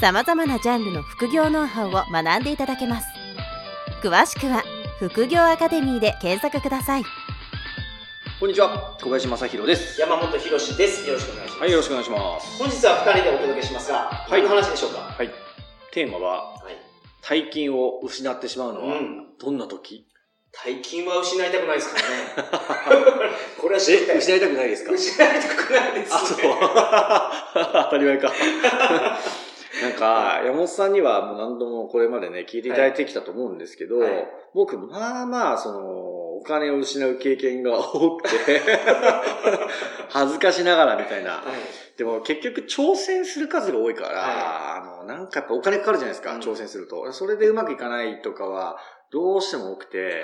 様々なジャンルの副業ノウハウを学んでいただけます詳しくは副業アカデミーで検索くださいこんにちは、小林正弘です。山本博史です。よろしくお願いします。はい、よろしくお願いします。本日は二人でお届けしますが、いどんな話でしょうか？はい。テーマは、はい。大金を失ってしまうのはうん、どんな時、大金は失いたくないですからね。これは知りたい。え、失いたくないですか？失いたくないです、ね。あ、そう。当たり前か。なんか、山本さんにはもう何度もこれまでね、聞いていただいてきたと思うんですけど、はい僕、まあまあ、その、お金を失う経験が多くて、恥ずかしながらみたいな。はい。でも結局挑戦する数が多いから、はあの、なんかやっぱお金かかるじゃないですか、うん挑戦すると。それでうまくいかないとかは、どうしても多くて、はい。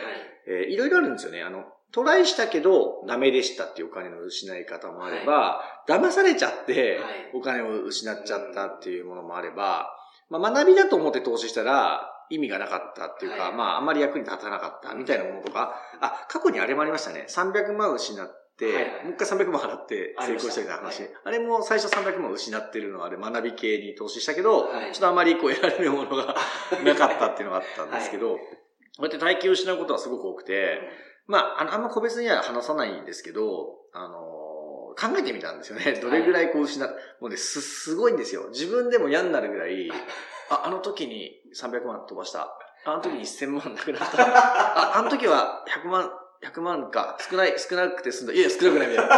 えーいろいろあるんですよね。あの、トライしたけど、ダメでしたっていうお金の失い方もあれば、騙されちゃってはい、お金を失っちゃったっていうものもあれば、まあ、学びだと思って投資したら、意味がなかったっていうか、はい。まあ、あんまり役に立たなかったみたいなものとか、あ、過去にあれもありましたね。300万失って、はいはい。もう一回300万払って成功したみたいな話。ありましたあれも最初300万失ってるのはあれ学び系に投資したけど、はい。ちょっとあまりこう得られるものがなかったっていうのがあったんですけど、こうやって体験を失うことはすごく多くて、まあ、あの、あんま個別には話さないんですけど、あのー考えてみたんですよね。どれぐらいこう失う、もうね、す、すごいんですよ。自分でも嫌になるぐらい、あ、あの時に300万飛ばした。あの時に1000万なくなった。あ、あの時は100万、100万か、少ない、少なくて済んだ。いや、少なくないみたいな。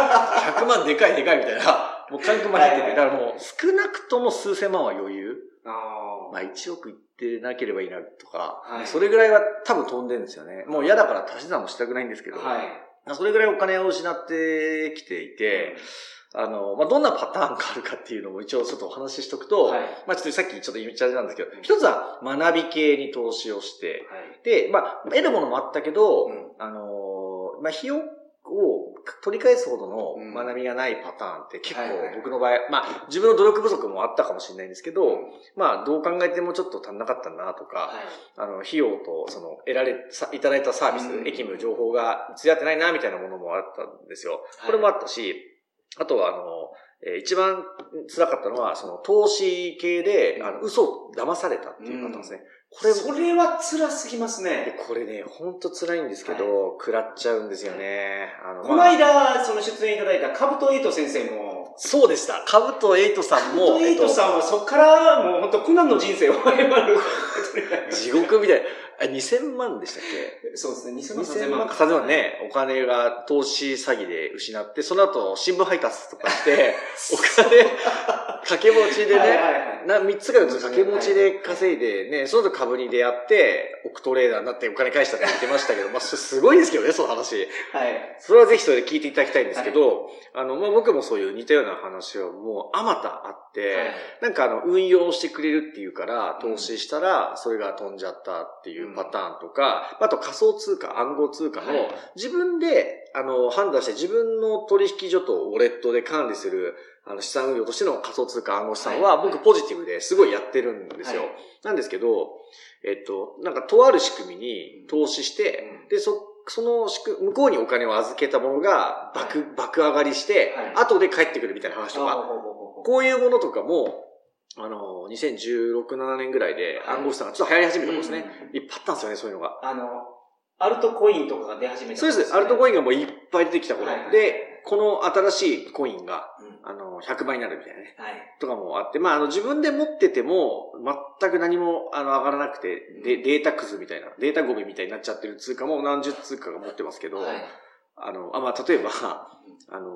100万でかいでかいみたいな。もう感覚まで入ってて。だからもう、少なくとも数千万は余裕。あまあ1億いってなければいいなとか、はいそれぐらいは多分飛んでるんですよね。もう嫌だから足し算もしたくないんですけど、あ。はい。それぐらいお金を失ってきていて、あの、まあ、どんなパターンがあるかっていうのも一応ちょっとお話ししとくと、はい。まあ、ちょっとさっきちょっと言っちゃったんですけど、一つは学び系に投資をして、はい。で、まあ、得るものもあったけど、うんあの、まあ、費用を取り返すほどのうん学びがないパターンって結構僕の場合、まあ、自分の努力不足もあったかもしれないんですけど、まあ、どう考えてもちょっと足んなかったなとか、はい。あの、費用と、その、得られ、さいただいたサービス、うん駅務情報が付き合ってないな、みたいなものもあったんですよ。はいこれもあったし、あとは、あの、えー一番辛かったのは、その、投資系で、あの、嘘を騙されたっていうパターンですね。これ、それは辛すぎますでね。これね、ほんと辛いんですけど、食らっちゃうんですよね。あの、このまあ間、その出演いただいたカブトエイト先生も、そうでした。カブトエイトさんカブも、トエイトさんはそこからもう本当苦難の人生を歩むことになりまし地獄みたいな。あ、2000万でしたっけ？たそうですね、2000万、2000 3000万万。か3000万ね、お金が投資詐欺で失って、その後新聞配達とかして、お金、掛け持ちではいはいね、はい。な、三つが四つ掛け持ちで稼いでね、その後株に出会って、億トレーダーになってお金返したって言ってましたけど、まあ、すごいですけどね、その話。はい。それはぜひそれで聞いていただきたいんですけど、あの、まあ、僕もそういう似たような話はもうあまたあって、なんかあの、運用してくれるっていうから、投資したら、それが飛んじゃったっていうパターンとか、あと仮想通貨、暗号通貨のはい、自分で、あの、判断して自分の取引所とウォレットで管理する、あの、資産運用としての仮想通貨暗号資産は、はい。僕ポジティブですごいやってるんですよ。はい。なんですけど、えっと、なんかとある仕組みに投資して、うん。で、そ、その仕組向こうにお金を預けたものが爆、爆上がりして、はい。後で帰ってくるみたいな話とか、こういうものとかも、あの、2016、7年ぐらいではい。暗号資産がちょっと流行り始めた頃ですね。うん。いっぱいあったんですよね、そういうのが。あの、アルトコインとかが出始めた、そうです。アルトコインがもういっぱい出てきた頃。はいはいで、この新しいコインが、うんあの、100倍になるみたいなね。はい。とかもあって、まあ、あの、自分で持ってても、全く何も、あの、上がらなくて、で、データくずみたいな、データゴミみたいになっちゃってる通貨も何十通貨が持ってますけど、はい。あの、あ、まあ、例えば、あの、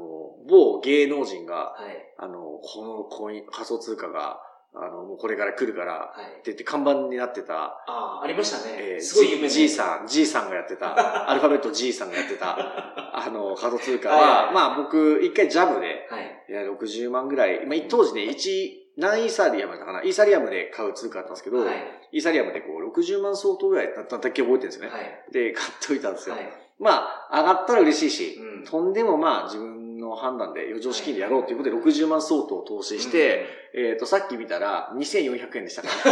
某芸能人が、はい。あの、このコイン、仮想通貨が、あの、もうこれから来るから、はい。って言って看板になってた、ああ、ありましたね。えー、すごい有名な G, さん、G さんがやってた、アルファベット G さんがやってた、あの、仮想通貨は、はいはいまあ僕、一回ジャブで、はい。いや、60万ぐらい、まあ当時ね、1、何イーサリアムだかなイーサリアムで買う通貨だったんですけど、はい。イーサリアムでこう60万相当ぐらいだっただけ覚えてるんですよね。はい。で、買っといたんですよ。はい。まあ、上がったら嬉しいし、うんとんでもまあ自分の判断で余剰資金でやろうということで60万相当を投資して、えっ、と、さっき見たら2400円でしたから。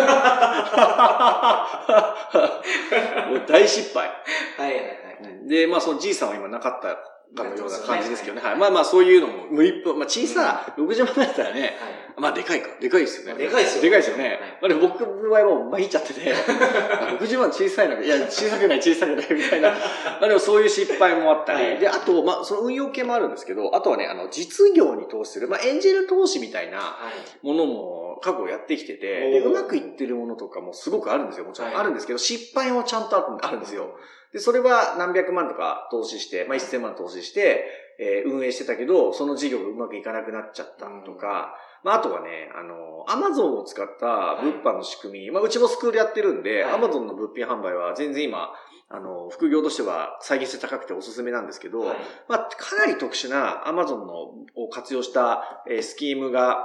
もう大失敗。はいはいはい。で、まあそのじいさんは今なかったかのような感じですけどね。はい。まあまあそういうのも、無一歩、まあ小さな60万だったらね、はい。まあでかいか。でかいですよね。でかいですよでかいですよね。はいまあでも僕の場合はもう参っちゃってて、あ60万小さいのいや、小さくない小さくないみたいな。まあでもそういう失敗もあったり、はいで、あと、まあその運用系もあるんですけど、あとはね、あの、実業に投資する、まあエンジェル投資みたいなはい。ものも過去やってきてて、おーで、うまくいってるものとかもすごくあるんですよ。もちろんはいあるんですけど、失敗もちゃんとあるんですよ。で、それは何百万とか投資して、まあ、1000万投資して、えー運営してたけど、その事業がうまくいかなくなっちゃったとか、まあ、あとはね、あの、アマゾンを使った物販の仕組み、まあ、うちもスクールやってるんで、はい。アマゾンの物品販売は全然今、あの、副業としては再現性高くておすすめなんですけど、はい。まあ、かなり特殊なアマゾンのを活用した、えースキームが、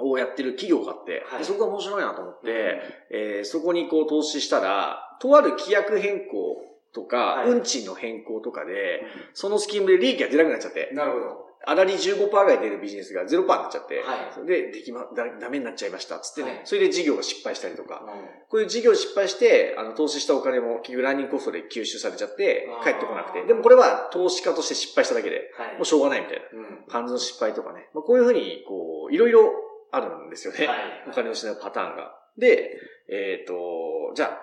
をやってる企業があって、はい。でそこが面白いなと思って、えーそこにこう投資したら、とある規約変更とか、はい運賃の変更とかで、そのスキームで利益が出なくなっちゃって、なるほど。あらり15%ぐらい出るビジネスが0%になっちゃって、はいで、できま、だ、ダメになっちゃいました、つってね、はいそれで事業が失敗したりとか、こういう事業失敗して、あの、投資したお金も結局ランニングコストで吸収されちゃって帰ってこなくて。でもこれは投資家として失敗しただけで、はい。もうしょうがないみたいな。うん。感じの失敗とかね。まあ、こういうふうに、こう、いろいろあるんですよね。はいお金を失うパターンが。で、えっ、と、じゃあ、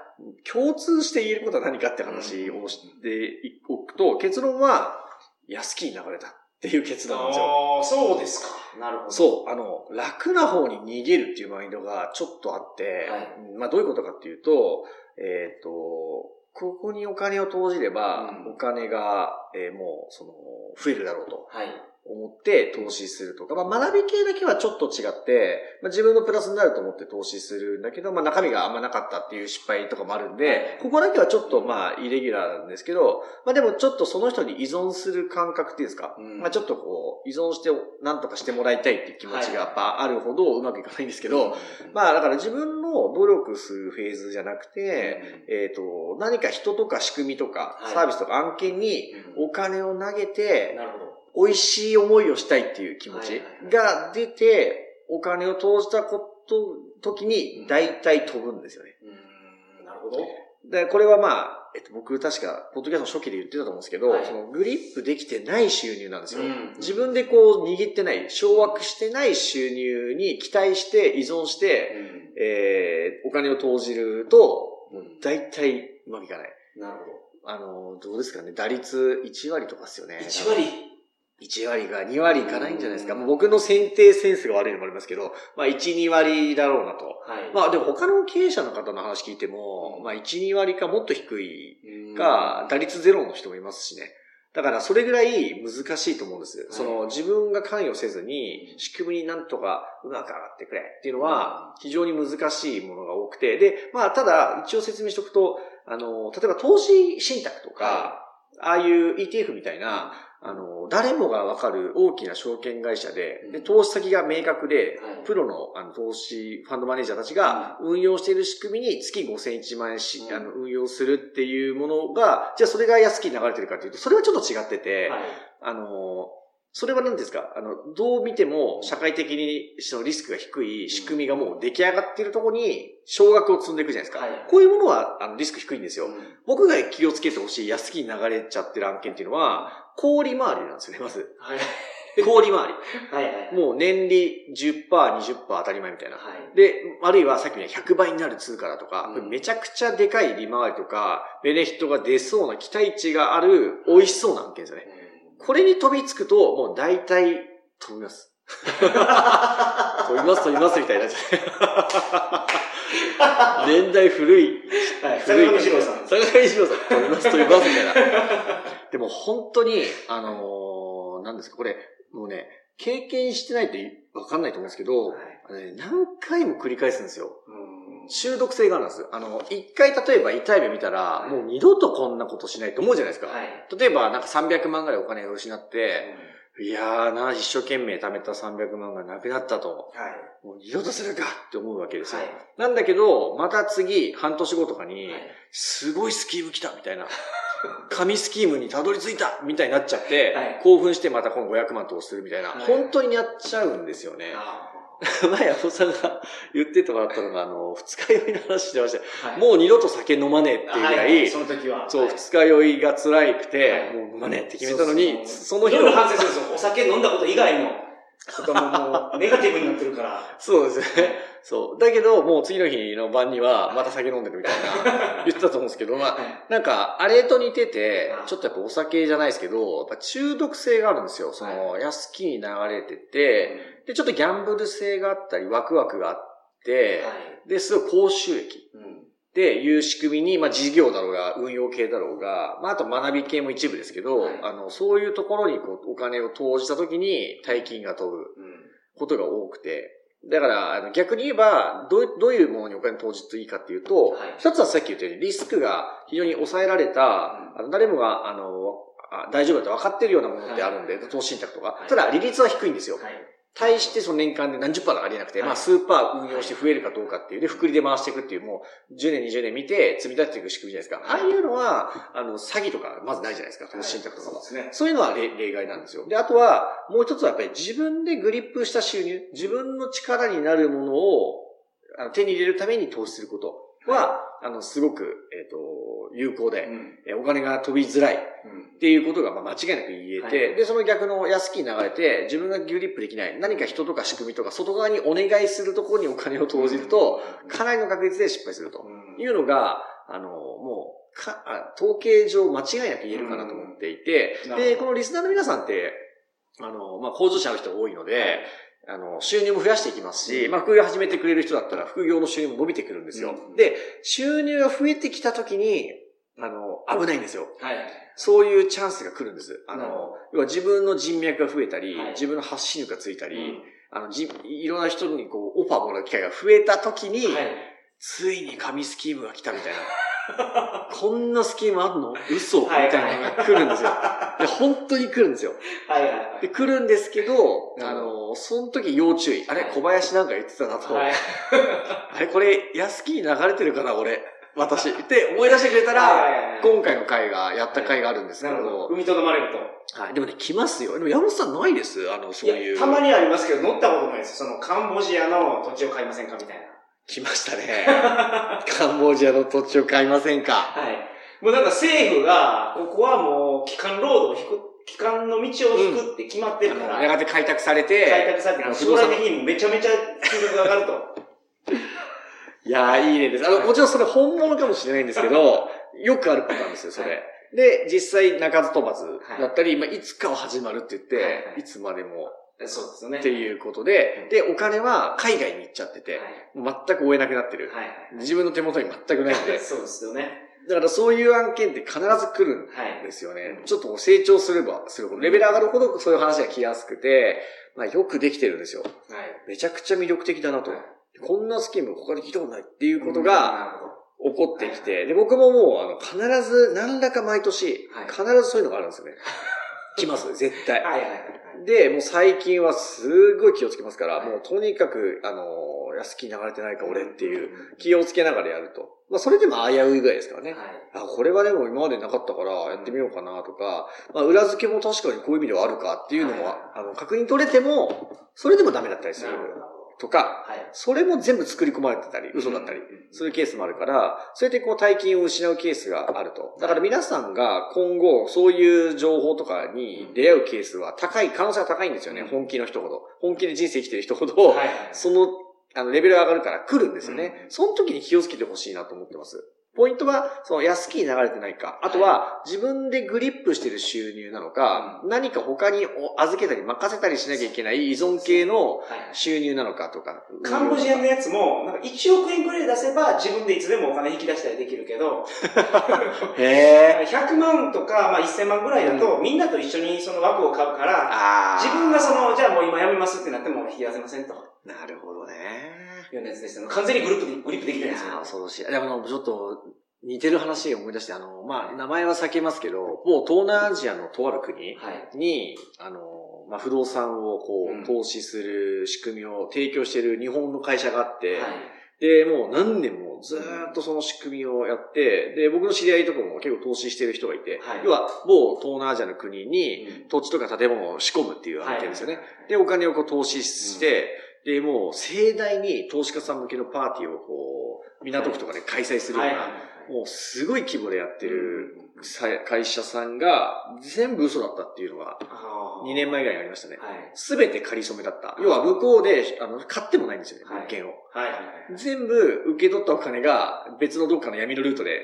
共通して言えることは何かって話をしておくと、結論は、安きに流れたっていう結論なんですよ。ああ、そうですか。なるほど。そう、あの、楽な方に逃げるっていうマインドがちょっとあって、はいうんまあどういうことかっていうと、えっ、と、ここにお金を投じれば、うんお金が、えーもう、その、増えるだろうと。はい。思って投資するとか、まあ学び系だけはちょっと違って、まあ自分のプラスになると思って投資するんだけど、まあ中身があんまなかったっていう失敗とかもあるんで、ここだけはちょっとまあイレギュラーなんですけど、まあでもちょっとその人に依存する感覚っていうんですか、うん。まあちょっとこう依存して何とかしてもらいたいっていう気持ちがやっぱあるほどうまくいかないんですけど、まあだから自分の努力するフェーズじゃなくて、えっ、と、何か人とか仕組みとかはい。サービスとか案件にうん。お金を投げて、なるほど。美味しい思いをしたいっていう気持ちが出て、お金を投じたこと、時に大体飛ぶんですよね。うん。なるほど。で、これはまあ、えっと、僕確か、ポッドキャストの初期で言ってたと思うんですけど、はいそのグリップできてない収入なんですよ。うん自分でこう握ってない、掌握してない収入に期待して依存して、えー、お金を投じると、大体うまくいかない。なるほあの、どうですかね。打率1割とかですよね。ど。1割？1割が2割いかないんじゃないですか。うんもう僕の選定センスが悪いのもありますけど、まあ1、2割だろうなと。はい。まあでも他の経営者の方の話聞いても、うんまあ1、2割かもっと低いうんか、打率ゼロの人もいますしね。だからそれぐらい難しいと思うんです。その自分が関与せずに仕組みになんとかうまく上がってくれっていうのは非常に難しいものが多くて、で、まあただ一応説明しておくと、あの、例えば投資信託とか、ああいう ETF みたいな、あの、誰もがわかる大きな証券会社で、で投資先が明確で、はい。プロのあの投資ファンドマネージャーたちが運用している仕組みに月5000、1万円し、うん。あの運用するっていうものが、じゃあそれが安きに流れてるかというと、それはちょっと違ってて、はい。あの、それは何ですか？あの、どう見ても社会的にそのリスクが低い仕組みがもう出来上がっているところに少額を積んでいくじゃないですか。はいこういうものはあのリスク低いんですよ。うん僕が気をつけてほしい安きに流れちゃってる案件っていうのは、氷回りなんですよね、まず。はい。氷回り。はいはい。もう年利10%、20%当たり前みたいな。はい。で、あるいはさっきの100倍になる通貨だとか、うんめちゃくちゃでかい利回りとか、ベネフィットが出そうな期待値がある美味しそうな案件ですよね。これに飛びつくと、もう大体飛びます。飛びます、飛びますみたいにな。年代古い。はい。古い坂上史郎さん。坂上史郎さん。飛びます、飛びますみたいな。でも本当に、あのー、なんですか、これ、もうね、経験してないとわかんないと思うんですけど、はい何回も繰り返すんですよ。うん中毒性があるんです。あの、一回例えば痛い目見たら、もう二度とこんなことしないと思うじゃないですか。はい。例えばなんか300万ぐらいお金を失って、いやーな、一生懸命貯めた300万がなくなったと。はい。もう二度とするかって思うわけですよ。はいなんだけど、また次、半年後とかに、はいすごいスキーム来たみたいな。紙スキームにたどり着いたみたいになっちゃって、はい興奮してまたこの500万投資するみたいな、はい本当にやっちゃうんですよね。あ 前、山本さんが言っててもらったのが、あの、二日酔いの話してましたはいもう二度と酒飲まねえっていうぐらい、はいその時は。そう、はい二日酔いが辛くて、はいもう飲まねえって決めたのに、その日の反省するんですよ。お酒飲んだこと以外のことももう、ネガティブになってるから。そうですね。そう。だけど、もう次の日の晩には、また酒飲んでるみたいな、言ってたと思うんですけど、まあ、なんか、あれと似ててはい、ちょっとやっぱお酒じゃないですけど、やっぱ中毒性があるんですよ。その、安きに流れてて、で、ちょっとギャンブル性があったり、ワクワクがあって、はい。で、すごい高収益。うん。でいう仕組みに、まあ事業だろうが、運用系だろうが、まああと学び系も一部ですけど、はい。あの、そういうところにこうお金を投じたときに大金が飛ぶうん。ことが多くて、だから、あの逆に言えば、どうどういうものにお金投じるといいかっていうと、はい。一つはさっき言ったようにリスクが非常に抑えられた、あの誰もが、あの、あ大丈夫だと分かってるようなものってあるんで、投資信託とか。はい。ただ、利率は低いんですよ。はい。対してその年間で何十パーとかありえなくて、はいまあ数パー運用して増えるかどうかっていう、で、複利で回していくっていう、もう10年、20年見て積み立てていく仕組みじゃないですか。ああいうのは、あの、詐欺とかまずないじゃないですか、投資信託とかは。そういうのは例例外なんですよ。で、あとは、もう一つはやっぱり自分でグリップした収入、自分の力になるものを手に入れるために投資することは、あの、すごく、えっ、と、有効で、うん。えお金が飛びづらい。うん。っていうことがまあ間違いなく言えて、はい。で、その逆の安きに流れて、自分がグリップできない、何か人とか仕組みとか外側にお願いするところにお金を投じると、かなりの確率で失敗すると。うん。いうのが、あの、もう、か、あ統計上間違いなく言えるかなと思っていて、うん。で、このリスナーの皆さんって、あの、まあ、工場者の人が多いので、あの、収入も増やしていきますし、まあ、副業始めてくれる人だったら、副業の収入も伸びてくるんですよ。うんで、収入が増えてきた時に、あの、危ないんですよ。はい。そういうチャンスが来るんです。あの、要は自分の人脈が増えたり、はい自分の発信力がついたり、うんあの、じ、いろんな人にこう、オファーもらう機会が増えた時に、はい。ついに神スキームが来たみたいな。こんなスキームあんの？嘘みはいたいなのが来るんですよ。で、本当に来るんですよ。はいはいはい。で、来るんですけど、うんあの、その時要注意。あれ、はい小林なんか言ってたなと。はい。あれ、これ、安木に流れてるかな、俺。私。って思い出してくれたら、今回の回が、やった回があるんですけど、なるほど。踏みとどまれると。はい。でもね、来ますよ。でも山本さんないですあの、そういう。やたまにありますけど、乗ったことないです。その、カンボジアの土地を買いませんかみたいな。来ましたね。カンボジアの土地を買いませんか？はい。もうなんか政府が、ここはもう、帰還労働を引く、帰還の道を引くって決まってるから、やがて開拓されて、開拓されてあの不将来的にもめちゃめちゃ金額が上がると。いやー、いい例です。あの、もちろんそれ本物かもしれないんですけど、よくあるパターンですよ、それ。はいで、実際、鳴かず飛ばずはいだったり、まあ、いつかは始まるって言って、はいいはいつまでもそうですよね。っていうことで、で、お金は海外に行っちゃってて、全く追えなくなってる。はい。はい。自分の手元に全くないんで。そうですよね。だからそういう案件って必ず来るんはい。ですよね。ちょっと成長すればするほど、レベル上がるほどそういう話が来やすくて、まあよくできてるんですよ。はい。めちゃくちゃ魅力的だなと。はいこんなスキーム他で聞いたことないっていうことなが起こってきて、で、僕ももうあの必ず何らか毎年、はい必ずそういうのがあるんですよね。来ます、絶対。はいはい。で、もう最近はすごい気をつけますから、はいもうとにかく、あの、安き流れてないか俺っていう気をつけながらやると。まあそれでも危ういぐらいですからね。はい。あ、これはでも今までなかったからやってみようかなとか、まあ裏付けも確かにこういう意味ではあるかっていうのも、はいあの、確認取れても、それでもダメだったりするとか。それも全部作り込まれてたり、嘘だったり、そういうケースもあるから、そうやってこう大金を失うケースがあると。だから皆さんが今後そういう情報とかに出会うケースは高い、可能性は高いんですよね。うん本気の人ほど。本気で人生生きてる人ほど。その、あの、レベルが上がるから来るんですよね。うんその時に気をつけてほしいなと思ってます。ポイントは、その安きに流れてないか。あとは、自分でグリップしてる収入なのか、何か他にお預けたり任せたりしなきゃいけない依存系のはい収入なのかとか。カンボジアのやつも、なんか1億円くらい出せば自分でいつでもお金引き出したりできるけど、へー。100万とか、まあ、1000万ぐらいだと、みんなと一緒にその枠を買うから、自分がその、じゃあもう今やめますってなっても引き出せませんと。なるほどね。ようなやつですよ。完全にグループで、グリップできてるんですよー、。恐ろしい。でも、ちょっと、似てる話を思い出して、あの、まあ、名前は避けますけど、もう東南アジアのとある国はい。に、あの、まあ、不動産をこう、うん投資する仕組みを提供している日本の会社があって、はい。で、もう何年もずーっとその仕組みをやって、で、僕の知り合いとかも結構投資してる人がいて、はい要は某東南アジアの国にうん土地とか建物を仕込むっていう案件ですよね。はいで、お金をこう投資して、で、もう盛大に投資家さん向けのパーティーをこう、港区とかで開催するような、はいはいはいもうすごい規模でやってるさ会社さんが全部嘘だったっていうのが2年前ぐらいにありましたね。はい。すべて仮初めだった。要は向こうで、あの、買ってもないんですよね、はい物件を。全部受け取ったお金が別のどっかの闇のルートで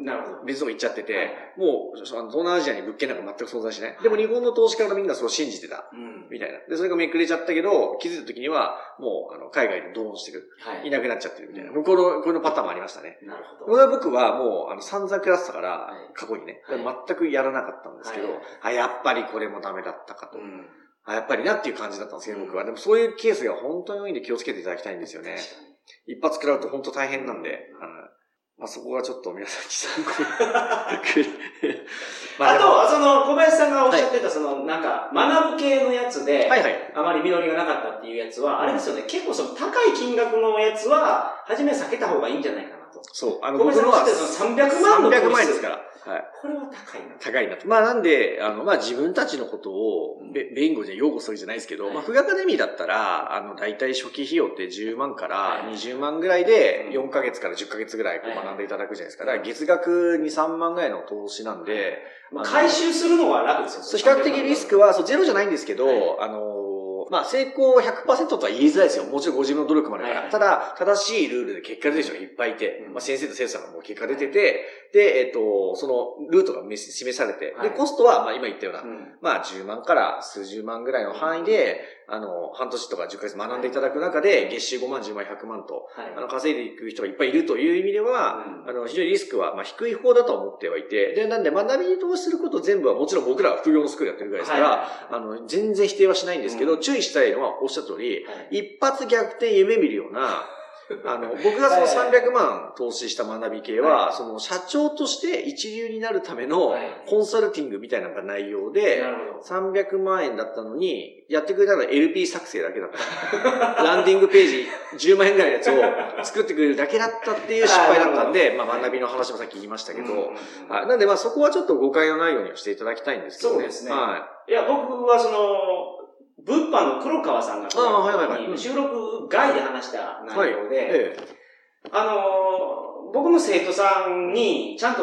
なるほど。別の行っちゃってて、はいもう、あの東南アジアに物件なんか全く存在しない。でも日本の投資家のみんなそう信じてた。うん。みたいな。で、それがめくれちゃったけど、気づいた時には、もう、あの、海外でドーンしてる。はいいなくなっちゃってるみたいな。向こうの、こういうのパターンもありましたね。なるほど。これは僕はもう、あの、散々食らってたからはい、過去にね、はい全くやらなかったんですけど、はいあ、やっぱりこれもダメだったかと。うん。あ、やっぱりなっていう感じだったんですけど、うん僕は。でもそういうケースが本当に多いんで気をつけていただきたいんですよね。一発食らうと本当大変なんで、はいまあそこはちょっと皆さんに参 あと、その、小林さんがおっしゃってた、その、なんか、学ぶ系のやつで、はいはい。あまり実りがなかったっていうやつは、あれですよね、結構その高い金額のやつは、初め避けた方がいいんじゃないかなと。そう。あの、小林さんがおっしゃってたその300万の300投資万円ですから。はい。これは高いなと。高いなと。まあなんで、あの、まあ自分たちのことを、べ弁護で擁護するじゃないですけど、はいまあ、アカデミーだったら、あの、大体初期費用って10万からはい20万ぐらいで、うん4ヶ月から10ヶ月ぐらいこうはい学んでいただくじゃないですか。だから月額2、3万ぐらいの投資なんで、まあ回収するのは楽ですよ。そう比較的リスクは、そう、ゼロじゃないんですけど、はいあのーまあ、成功100%とは言いづらいですよ。もちろんご自分の努力もあるから。はいただ、正しいルールで結果出てる人がいっぱいいて、うん。まあ、先生と生徒さんがもう結果出てて、で、えっ、と、そのルートが示示されて、はい。で、コストは、まあ、今言ったような、うん。まあ、10万から数十万ぐらいの範囲で、あの、半年とか10ヶ月学んでいただく中で、月収5万、10万、100万と、はい。あの、稼いでいく人がいっぱいいるという意味では、うん。あの、非常にリスクは、まあ、低い方だと思ってはいて、で、なんで、学びに投資すること全部は、もちろん僕らは副業のスクールやってるぐらいですから、はあの、全然否定はしないんですけど、うん。注意したいのは、おっしゃった通り、いはい。一発逆転夢見るような、あの、僕がそのはい300万投資した学び系は、はい。その社長として一流になるためのはい。コンサルティングみたいなのが内容で、なるほど。300万円だったのに、やってくれたのは LP 作成だけだった。ランディングページ10万円ぐらいのやつを作ってくれるだけだったっていう失敗だったんで、まあ学びの話もさっき言いましたけど、なんでまあそこはちょっと誤解のないようにしていただきたいんですけどね。そうですね。はいや、僕はその、物販の黒川さんが、収録外で話した内容い。で、えあのー、僕の生徒さんに、ちゃんと、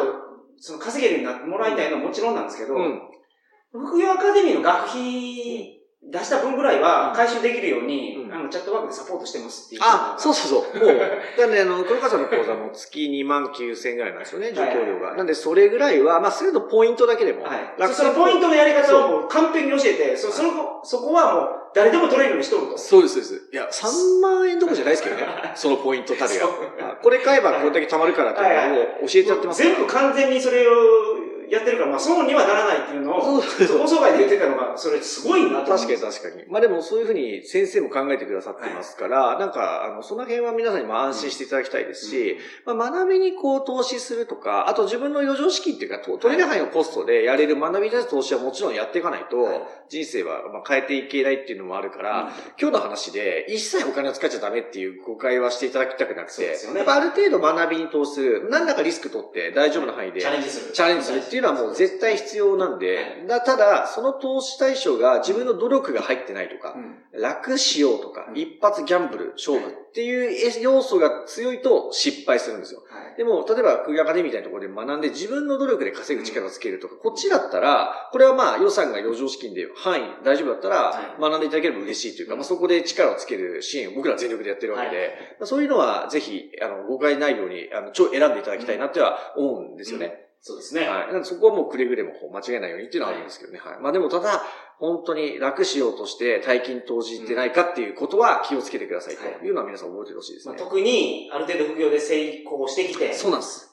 その稼げるようになってもらいたいのはもちろんなんですけど、えうん。副業アカデミーの学費出した分ぐらいは回収できるように、うんあの、チャットワークでサポートしてますっていう。あ、そうそうそう。もう、なんで、あの、黒川さんの講座も月2万9千円ぐらいなんですよね、受講料が。なんで、それぐらいは、まあ、するとポイントだけでも、はい。楽そのポイントのやり方をもう完璧に教えて、そその、そこはもう誰でも取れるようにしとると。そうです、そうです。いや、3万円どころじゃないですけどね。そのポイントたるやこれ買えばこれだけ貯まるからっていうのを教えてやってますから全部完全にそれをやってるから、まあ、損にはならないっていうのを、そうそうそう放送外で言ってたのが、それすごいなと思確かに確かに。まあでもそういうふうに先生も考えてくださってますから、なんか、あの、その辺は皆さんにも安心していただきたいですし、まあ学びにこう投資するとか、あと自分の余剰資金っていうか、と取れる範囲のコストでやれる学びに対する投資はもちろんやっていかないと、はい。人生はまあ変えていけないっていうのもあるから、今日の話で一切お金を使っちゃダメっていう誤解はしていただきたくなくて、ね。やっぱある程度学びに投資する、何らかリスク取って大丈夫な範囲でチャレンジする。チャレンジするっていうのはもう絶対必要なんで、だただ、その投資対象が自分の努力が入ってないとかう、ん。楽しようとかう、ん。一発ギャンブル、勝負っていう要素が強いと失敗するんですよ。はい。でも、例えば、空業アカデミーみたいなところで学んで自分の努力で稼ぐ力をつけるとか、こっちだったら、これはまあ予算が余剰資金で範囲大丈夫だったらは、学んでいただければ嬉しいというか、まあそこで力をつける支援を僕らは全力でやってるわけで、まあそういうのはぜひ、あの、誤解ないように、あの、ちょ選んでいただきたいなっては思うんですよね。そうですね。はい。そこはもうくれぐれも間違えないようにっていうのはあるんですけどね。はい。まあでもただ、本当に楽しようとして大金投じてないかっていうことは気をつけてくださいというのは皆さん覚えてほしいですね。まあ、特に、ある程度副業で成功してきて、そうなんです。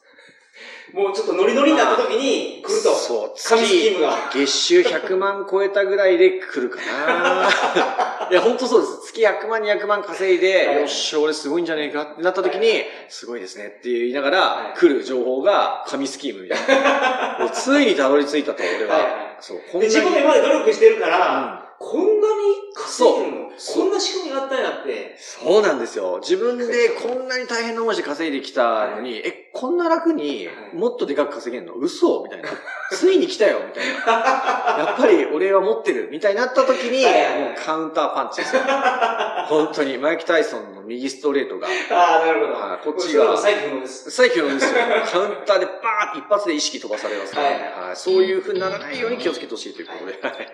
もうちょっとノリノリになった時に来ると。そう、神スキームが。月収100万超えたぐらいで来るかな いや、本当そうです。月100万、200万稼いで、はいよっしゃ、俺すごいんじゃねえかってなった時に、すごいですねって言いながら、はい来る情報が神スキームみたいな。もうついにたどり着いたと、俺は。そう、こんで、なに。自分で今まで努力してるから、こんなに稼げるの？こんな仕組みがあったんやって。そうなんですよ。自分でこんなに大変な思いして稼いできたのに、え、こんな楽にもっとでかく稼げんの？嘘みたいな。ついに来たよみたいな。やっぱり俺は持ってるみたいになった時に、はいはいはいもうカウンターパンチですよ。本当に、マイク・タイソンの右ストレートが、ああ、なるほど。はいこっちが最強のです。最強ですよ。カウンターでバーッ一発で意識飛ばされますから、はいはいそういう風にならないように気をつけてほしいということで、はい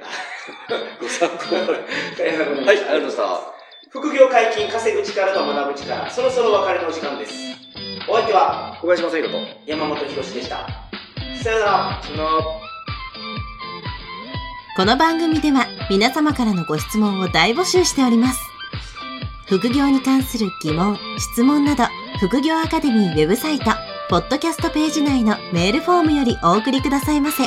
ご参考まで。はい、ありがとうございました。副業解禁、稼ぐ力と学ぶ力、そろそろお別れのお時間です。お相手は小林正宏と、山本博史でした。さよなら。その、この番組では皆様からのご質問を大募集しております。副業に関する疑問、質問など、副業アカデミーウェブサイト、ポッドキャストページ内のメールフォームよりお送りくださいませ。